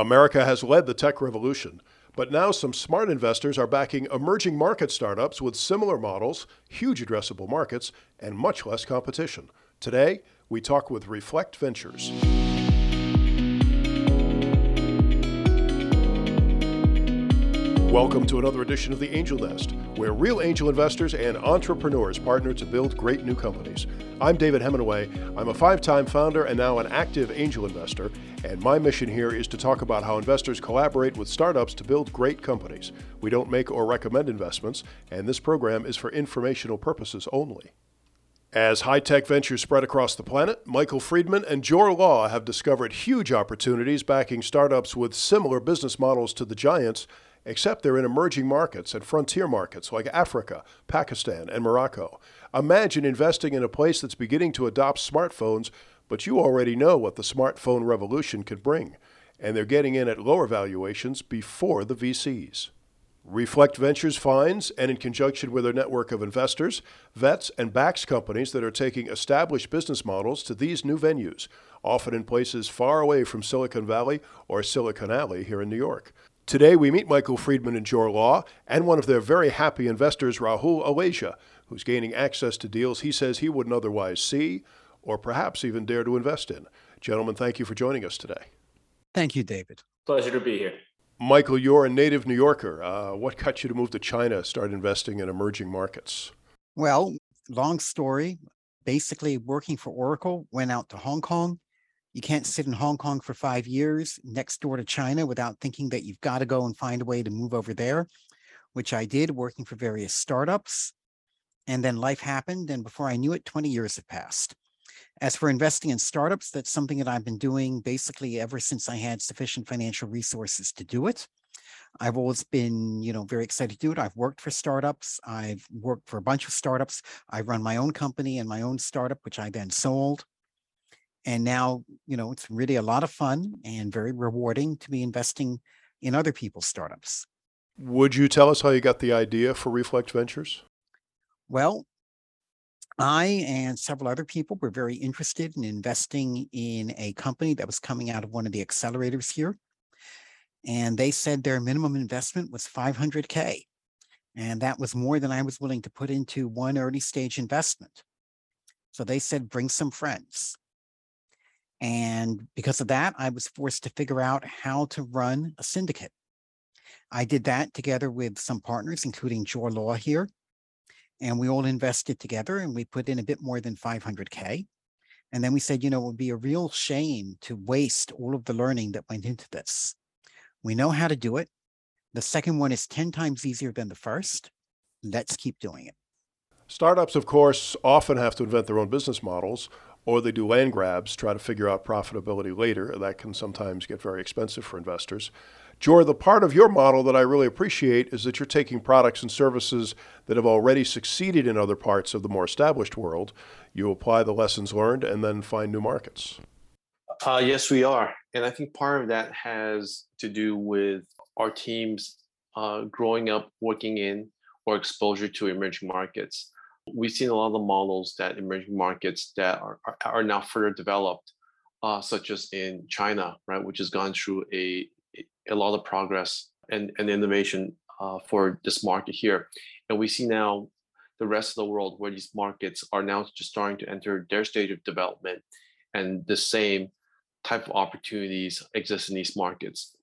America has led the tech revolution, but now some smart investors are backing emerging market startups with similar models, huge addressable markets, and much less competition. Today, we talk with Reflect Ventures. Welcome to another edition of the Angel Nest, where real angel investors and entrepreneurs partner to build great new companies. I'm David Hemenway. I'm a five time founder and now an active angel investor, and my mission here is to talk about how investors collaborate with startups to build great companies. We don't make or recommend investments, and this program is for informational purposes only. As high tech ventures spread across the planet, Michael Friedman and Jor Law have discovered huge opportunities backing startups with similar business models to the giants except they're in emerging markets and frontier markets like Africa, Pakistan, and Morocco. Imagine investing in a place that's beginning to adopt smartphones, but you already know what the smartphone revolution could bring, and they're getting in at lower valuations before the VCs. Reflect Ventures finds, and in conjunction with their network of investors, vets, and backs companies that are taking established business models to these new venues, often in places far away from Silicon Valley or Silicon Alley here in New York. Today, we meet Michael Friedman and Jor Law and one of their very happy investors, Rahul Awasia, who's gaining access to deals he says he wouldn't otherwise see or perhaps even dare to invest in. Gentlemen, thank you for joining us today. Thank you, David. Pleasure to be here. Michael, you're a native New Yorker. Uh, what got you to move to China, start investing in emerging markets? Well, long story. Basically, working for Oracle, went out to Hong Kong, you can't sit in Hong Kong for five years next door to China without thinking that you've got to go and find a way to move over there, which I did working for various startups. And then life happened. And before I knew it, 20 years have passed. As for investing in startups, that's something that I've been doing basically ever since I had sufficient financial resources to do it. I've always been, you know, very excited to do it. I've worked for startups. I've worked for a bunch of startups. I run my own company and my own startup, which I then sold and now you know it's really a lot of fun and very rewarding to be investing in other people's startups. Would you tell us how you got the idea for reflect ventures? Well i and several other people were very interested in investing in a company that was coming out of one of the accelerators here and they said their minimum investment was 500k and that was more than i was willing to put into one early stage investment. So they said bring some friends and because of that, I was forced to figure out how to run a syndicate. I did that together with some partners, including Jor Law here. And we all invested together and we put in a bit more than 500K. And then we said, you know, it would be a real shame to waste all of the learning that went into this. We know how to do it. The second one is 10 times easier than the first. Let's keep doing it. Startups, of course, often have to invent their own business models or they do land grabs, try to figure out profitability later. That can sometimes get very expensive for investors. Jor, the part of your model that I really appreciate is that you're taking products and services that have already succeeded in other parts of the more established world. You apply the lessons learned and then find new markets. Uh, yes, we are. And I think part of that has to do with our teams uh, growing up working in or exposure to emerging markets. We've seen a lot of the models that emerging markets that are, are, now further developed, uh, such as in China, right, which has gone through a, a lot of progress and, and innovation uh, for this market here. And we see now the rest of the world where these markets are now just starting to enter their stage of development and the same type of opportunities exist in these markets.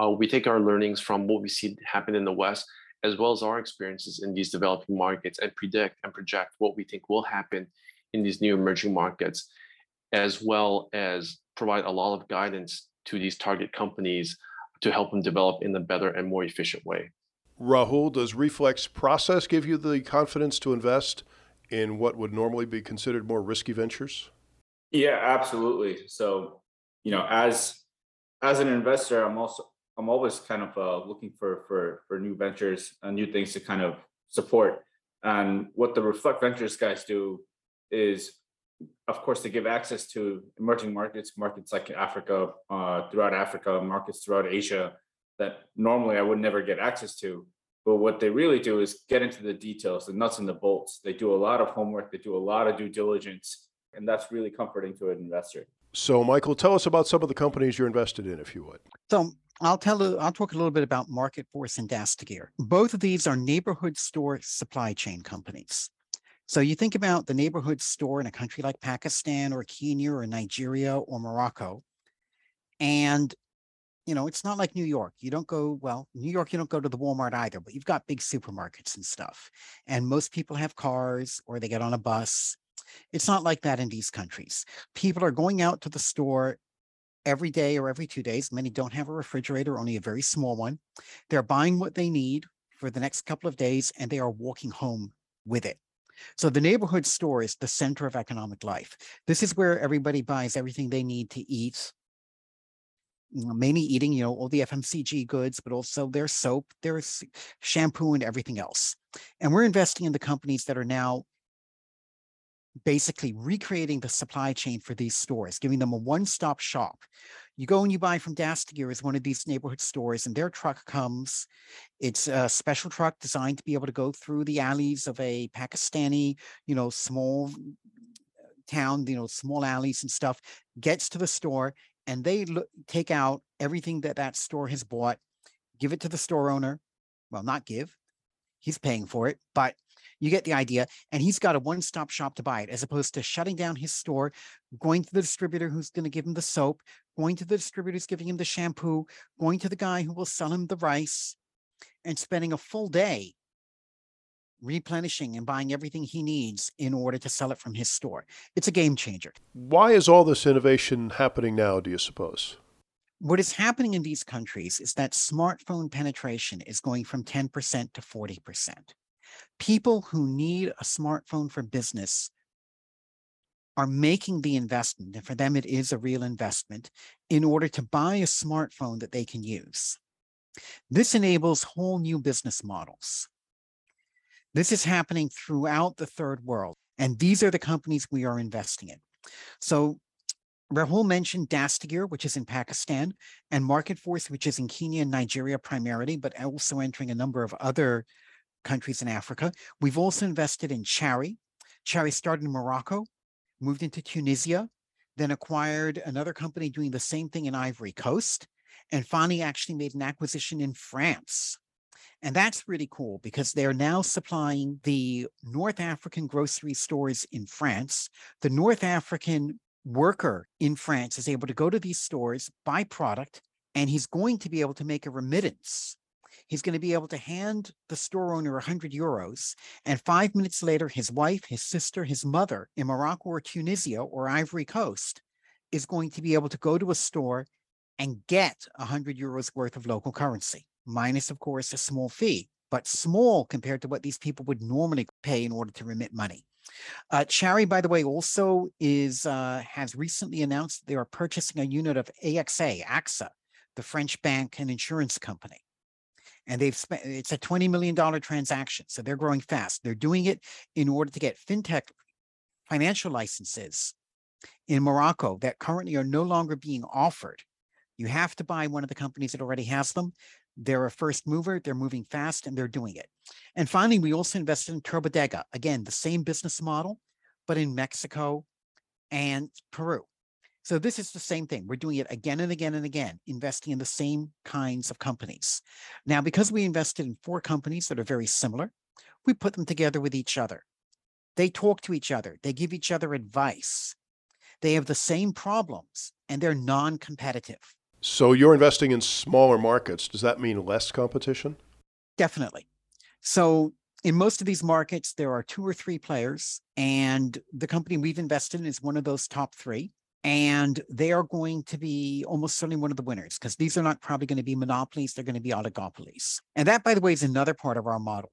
Uh, we take our learnings from what we see happen in the West as well as our experiences in these developing markets and predict and project what we think will happen in these new emerging markets, as well as provide a lot of guidance to these target companies to help them develop in a better and more efficient way. Rahul, does Reflect's process give you the confidence to invest in what would normally be considered more risky ventures? Yeah, absolutely. So, you know, as as an investor, I'm also I'm always kind of uh, looking for for for new ventures and new things to kind of support. And what the Reflect Ventures guys do is, of course, to give access to emerging markets, markets like Africa, uh, throughout Africa, markets throughout Asia that normally I would never get access to. But what they really do is get into the details, the nuts and the bolts. They do a lot of homework, they do a lot of due diligence, and that's really comforting to an investor. So, Michael, tell us about some of the companies you're invested in, if you would. So I'll tell you, I'll talk a little bit about Market Force and Dastgyr. Both of these are neighborhood store supply chain companies. So you think about the neighborhood store in a country like Pakistan or Kenya or Nigeria or Morocco. And you know, it's not like New York. You don't go, well, New York, you don't go to the Walmart either, but you've got big supermarkets and stuff. And most people have cars or they get on a bus. It's not like that in these countries. People are going out to the store every day or every two days. Many don't have a refrigerator, only a very small one. They're buying what they need for the next couple of days and they are walking home with it. So the neighborhood store is the center of economic life. This is where everybody buys everything they need to eat, mainly eating, you know, all the FMCG goods, but also their soap, their shampoo and everything else. And we're investing in the companies that are now basically recreating the supply chain for these stores, giving them a one-stop shop. You go and you buy from Dastgyr is one of these neighborhood stores and their truck comes. It's a special truck designed to be able to go through the alleys of a Pakistani, you know, small mm, town, you know, small alleys and stuff, gets to the store and they look, take out everything that that store has bought, give it to the store owner. Well, not give, he's paying for it, but you get the idea. And he's got a one stop shop to buy it as opposed to shutting down his store, going to the distributor who's going to give him the soap, going to the distributor who's giving him the shampoo, going to the guy who will sell him the rice, and spending a full day replenishing and buying everything he needs in order to sell it from his store. It's a game changer. Why is all this innovation happening now, do you suppose? What is happening in these countries is that smartphone penetration is going from 10% to 40% people who need a smartphone for business are making the investment, and for them it is a real investment, in order to buy a smartphone that they can use. This enables whole new business models. This is happening throughout the third world, and these are the companies we are investing in. So Rahul mentioned Dastgyr, which is in Pakistan, and Market Force, which is in Kenya and Nigeria primarily, but also entering a number of other countries in Africa. We've also invested in Chari. Chari started in Morocco, moved into Tunisia, then acquired another company doing the same thing in Ivory Coast, and finally actually made an acquisition in France. And that's really cool because they're now supplying the North African grocery stores in France. The North African worker in France is able to go to these stores, buy product, and he's going to be able to make a remittance he's going to be able to hand the store owner 100 euros. And five minutes later, his wife, his sister, his mother in Morocco or Tunisia or Ivory Coast is going to be able to go to a store and get 100 euros worth of local currency, minus, of course, a small fee, but small compared to what these people would normally pay in order to remit money. Uh, Chari, by the way, also is uh, has recently announced they are purchasing a unit of AXA, AXA, the French bank and insurance company and they've spent it's a $20 million transaction. So they're growing fast. They're doing it in order to get fintech financial licenses in Morocco that currently are no longer being offered. You have to buy one of the companies that already has them. They're a first mover, they're moving fast, and they're doing it. And finally, we also invested in Turbodega. Again, the same business model, but in Mexico and Peru. So this is the same thing. We're doing it again and again and again, investing in the same kinds of companies. Now, because we invested in four companies that are very similar, we put them together with each other. They talk to each other. They give each other advice. They have the same problems and they're non-competitive. So you're investing in smaller markets. Does that mean less competition? Definitely. So in most of these markets, there are two or three players, and the company we've invested in is one of those top three and they are going to be almost certainly one of the winners because these are not probably going to be monopolies, they're going to be oligopolies. And that, by the way, is another part of our model.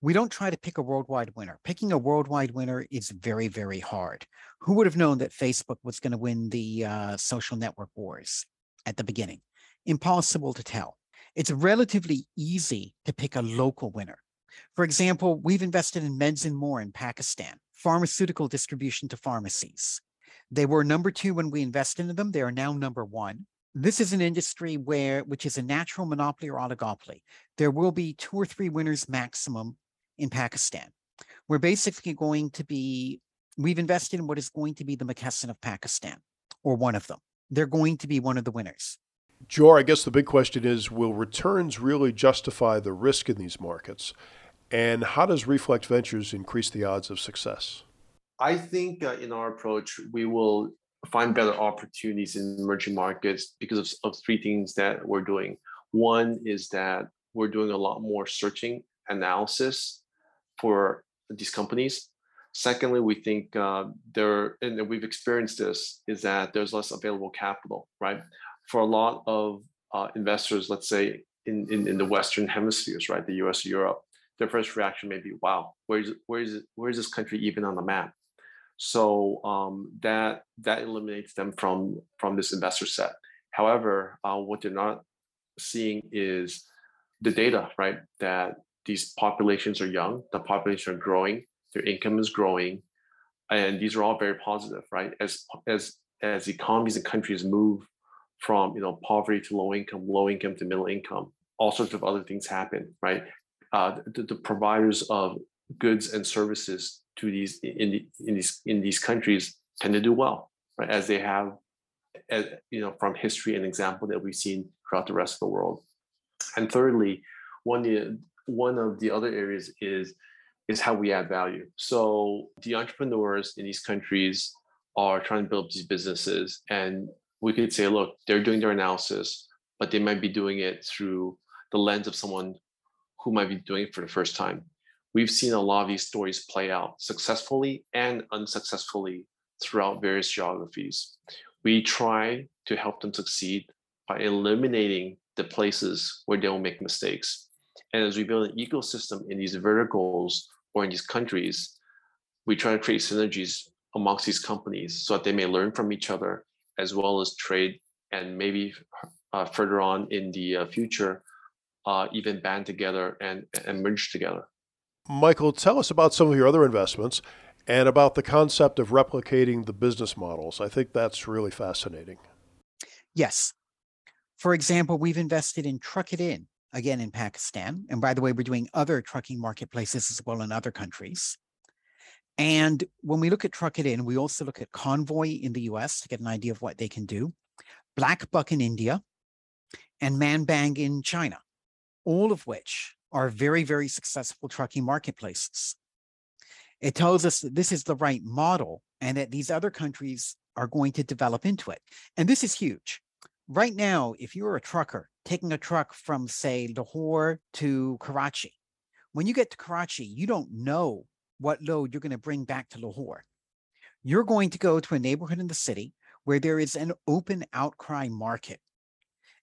We don't try to pick a worldwide winner. Picking a worldwide winner is very, very hard. Who would have known that Facebook was going to win the uh, social network wars at the beginning? Impossible to tell. It's relatively easy to pick a local winner. For example, we've invested in Meds and More in Pakistan, pharmaceutical distribution to pharmacies. They were number two when we invested in them. They are now number one. This is an industry where, which is a natural monopoly or oligopoly. There will be two or three winners maximum in Pakistan. We're basically going to be, we've invested in what is going to be the McKesson of Pakistan. or one of them. They're going to be one of the winners. Jor, I guess the big question is will returns really justify the risk in these markets? And how does Reflect Ventures increase the odds of success? I think uh, in our approach, we will find better opportunities in emerging markets because of, of three things that we're doing. One is that we're doing a lot more searching analysis for these companies. Secondly, we think uh, there, and we've experienced this, is that there's less available capital, right? For a lot of uh, investors, let's say in, in, in the Western hemispheres, right, the US, Europe, their first reaction may be, wow, where's, where's, where's this country even on the map? So um, that that eliminates them from from this investor set. However, uh, what they're not seeing is the data, right? That these populations are young, the population are growing, their income is growing, and these are all very positive, right? As as as economies and countries move from you know poverty to low income, low income to middle income, all sorts of other things happen, right? Uh, the, the providers of goods and services to these in, in these in these countries tend to do well, right? As they have, as, you know, from history and example that we've seen throughout the rest of the world. And thirdly, one one of the other areas is is how we add value. So the entrepreneurs in these countries are trying to build these businesses, and we could say, look, they're doing their analysis, but they might be doing it through the lens of someone who might be doing it for the first time we've seen a lot of these stories play out successfully and unsuccessfully throughout various geographies. We try to help them succeed by eliminating the places where they will make mistakes. And as we build an ecosystem in these verticals or in these countries, we try to create synergies amongst these companies so that they may learn from each other as well as trade and maybe uh, further on in the uh, future, uh, even band together and, and merge together. Michael, tell us about some of your other investments and about the concept of replicating the business models. I think that's really fascinating. Yes. For example, we've invested in Truck It In, again in Pakistan. And by the way, we're doing other trucking marketplaces as well in other countries. And when we look at Truck It In, we also look at Convoy in the US to get an idea of what they can do, Black Buck in India, and Manbang in China, all of which are very, very successful trucking marketplaces. It tells us that this is the right model and that these other countries are going to develop into it. And this is huge. Right now, if you're a trucker taking a truck from, say, Lahore to Karachi, when you get to Karachi, you don't know what load you're going to bring back to Lahore. You're going to go to a neighborhood in the city where there is an open outcry market.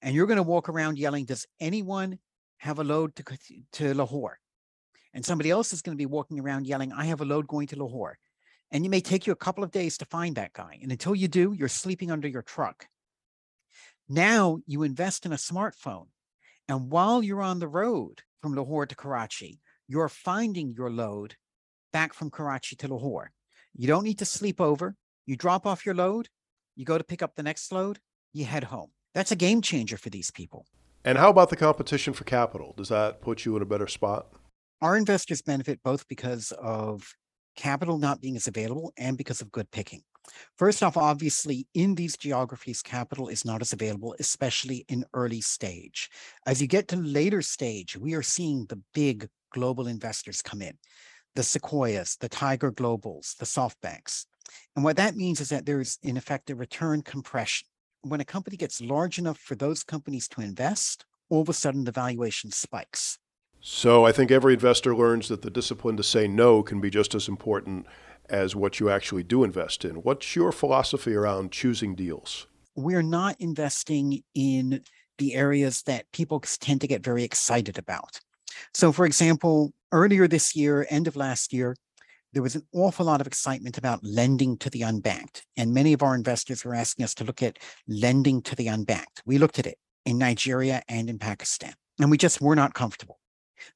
And you're going to walk around yelling, Does anyone have a load to, to Lahore. And somebody else is going to be walking around yelling, I have a load going to Lahore. And you may take you a couple of days to find that guy. And until you do, you're sleeping under your truck. Now you invest in a smartphone. And while you're on the road from Lahore to Karachi, you're finding your load back from Karachi to Lahore. You don't need to sleep over. You drop off your load, you go to pick up the next load, you head home. That's a game changer for these people. And how about the competition for capital? Does that put you in a better spot? Our investors benefit both because of capital not being as available and because of good picking. First off, obviously, in these geographies, capital is not as available, especially in early stage. As you get to later stage, we are seeing the big global investors come in, the Sequoias, the Tiger Globals, the SoftBanks. And what that means is that there's, in effect, a return compression when a company gets large enough for those companies to invest, all of a sudden the valuation spikes. So I think every investor learns that the discipline to say no can be just as important as what you actually do invest in. What's your philosophy around choosing deals? We're not investing in the areas that people tend to get very excited about. So, for example, earlier this year, end of last year, there was an awful lot of excitement about lending to the unbanked. And many of our investors were asking us to look at lending to the unbanked. We looked at it in Nigeria and in Pakistan, and we just were not comfortable.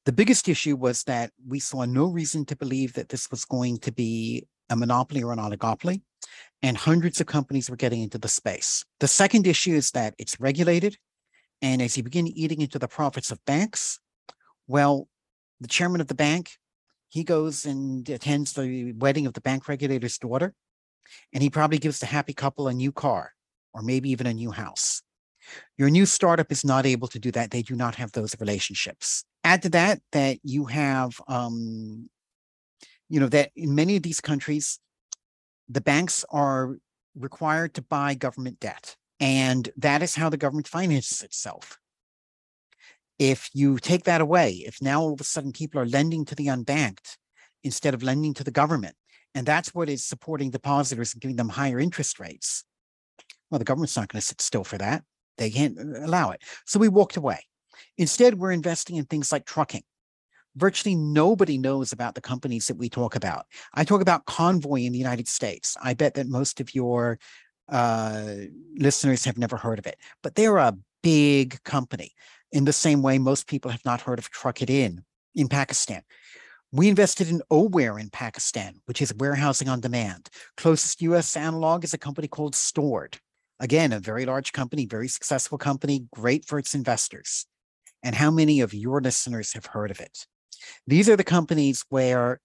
The biggest issue was that we saw no reason to believe that this was going to be a monopoly or an oligopoly, and hundreds of companies were getting into the space. The second issue is that it's regulated. And as you begin eating into the profits of banks, well, the chairman of the bank he goes and attends the wedding of the bank regulator's daughter. And he probably gives the happy couple a new car or maybe even a new house. Your new startup is not able to do that. They do not have those relationships. Add to that that you have, um, you know, that in many of these countries, the banks are required to buy government debt. And that is how the government finances itself. If you take that away, if now all of a sudden people are lending to the unbanked instead of lending to the government, and that's what is supporting depositors and giving them higher interest rates, well, the government's not going to sit still for that. They can't uh, allow it. So we walked away. Instead, we're investing in things like trucking. Virtually nobody knows about the companies that we talk about. I talk about Convoy in the United States. I bet that most of your uh, listeners have never heard of it, but they're a big company in the same way most people have not heard of Truck It In in Pakistan. We invested in Oware in Pakistan, which is warehousing on demand. Closest US analog is a company called Stord. Again, a very large company, very successful company, great for its investors. And how many of your listeners have heard of it? These are the companies where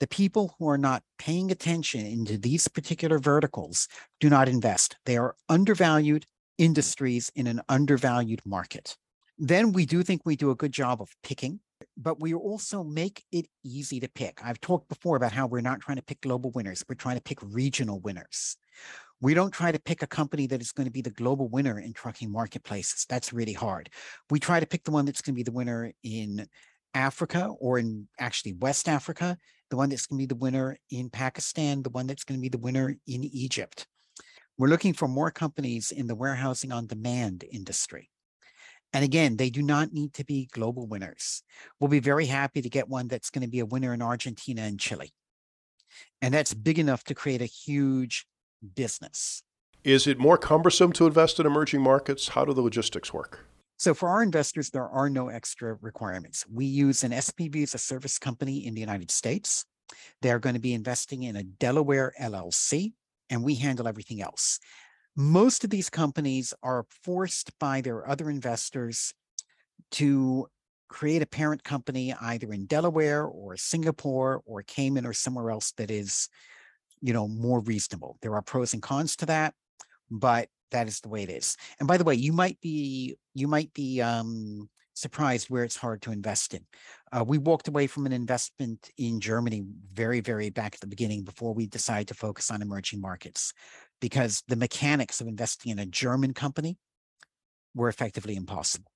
the people who are not paying attention into these particular verticals do not invest. They are undervalued industries in an undervalued market. Then we do think we do a good job of picking, but we also make it easy to pick. I've talked before about how we're not trying to pick global winners, we're trying to pick regional winners. We don't try to pick a company that is going to be the global winner in trucking marketplaces. That's really hard. We try to pick the one that's going to be the winner in Africa or in actually West Africa, the one that's going to be the winner in Pakistan, the one that's going to be the winner in Egypt. We're looking for more companies in the warehousing on demand industry. And again, they do not need to be global winners. We'll be very happy to get one that's going to be a winner in Argentina and Chile. And that's big enough to create a huge business. Is it more cumbersome to invest in emerging markets? How do the logistics work? So, for our investors, there are no extra requirements. We use an SPV as a service company in the United States. They're going to be investing in a Delaware LLC, and we handle everything else. Most of these companies are forced by their other investors to create a parent company either in Delaware or Singapore or Cayman or somewhere else that is you know, more reasonable. There are pros and cons to that, but that is the way it is. And by the way, you might be you might be um, surprised where it's hard to invest in. Uh, we walked away from an investment in Germany very, very back at the beginning before we decided to focus on emerging markets because the mechanics of investing in a German company were effectively impossible.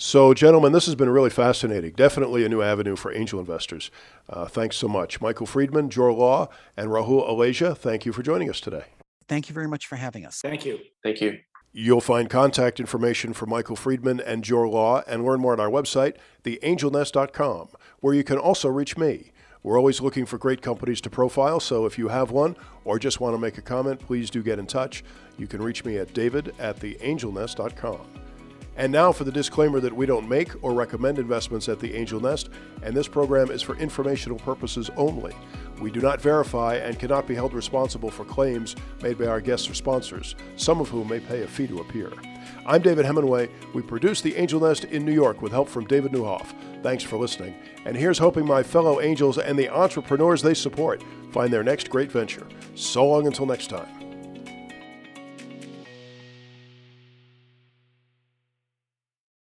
So, gentlemen, this has been really fascinating. Definitely a new avenue for angel investors. Uh, thanks so much. Michael Friedman, Jor Law, and Rahul Alasia, thank you for joining us today. Thank you very much for having us. Thank you. Thank you. You'll find contact information for Michael Friedman and Jor Law and learn more on our website, theangelnest.com, where you can also reach me. We're always looking for great companies to profile, so if you have one or just want to make a comment, please do get in touch. You can reach me at david at theangelnest.com. And now for the disclaimer that we don't make or recommend investments at the Angel Nest, and this program is for informational purposes only. We do not verify and cannot be held responsible for claims made by our guests or sponsors, some of whom may pay a fee to appear. I'm David Hemenway. We produce the Angel Nest in New York with help from David Newhoff. Thanks for listening. And here's hoping my fellow angels and the entrepreneurs they support find their next great venture. So long until next time.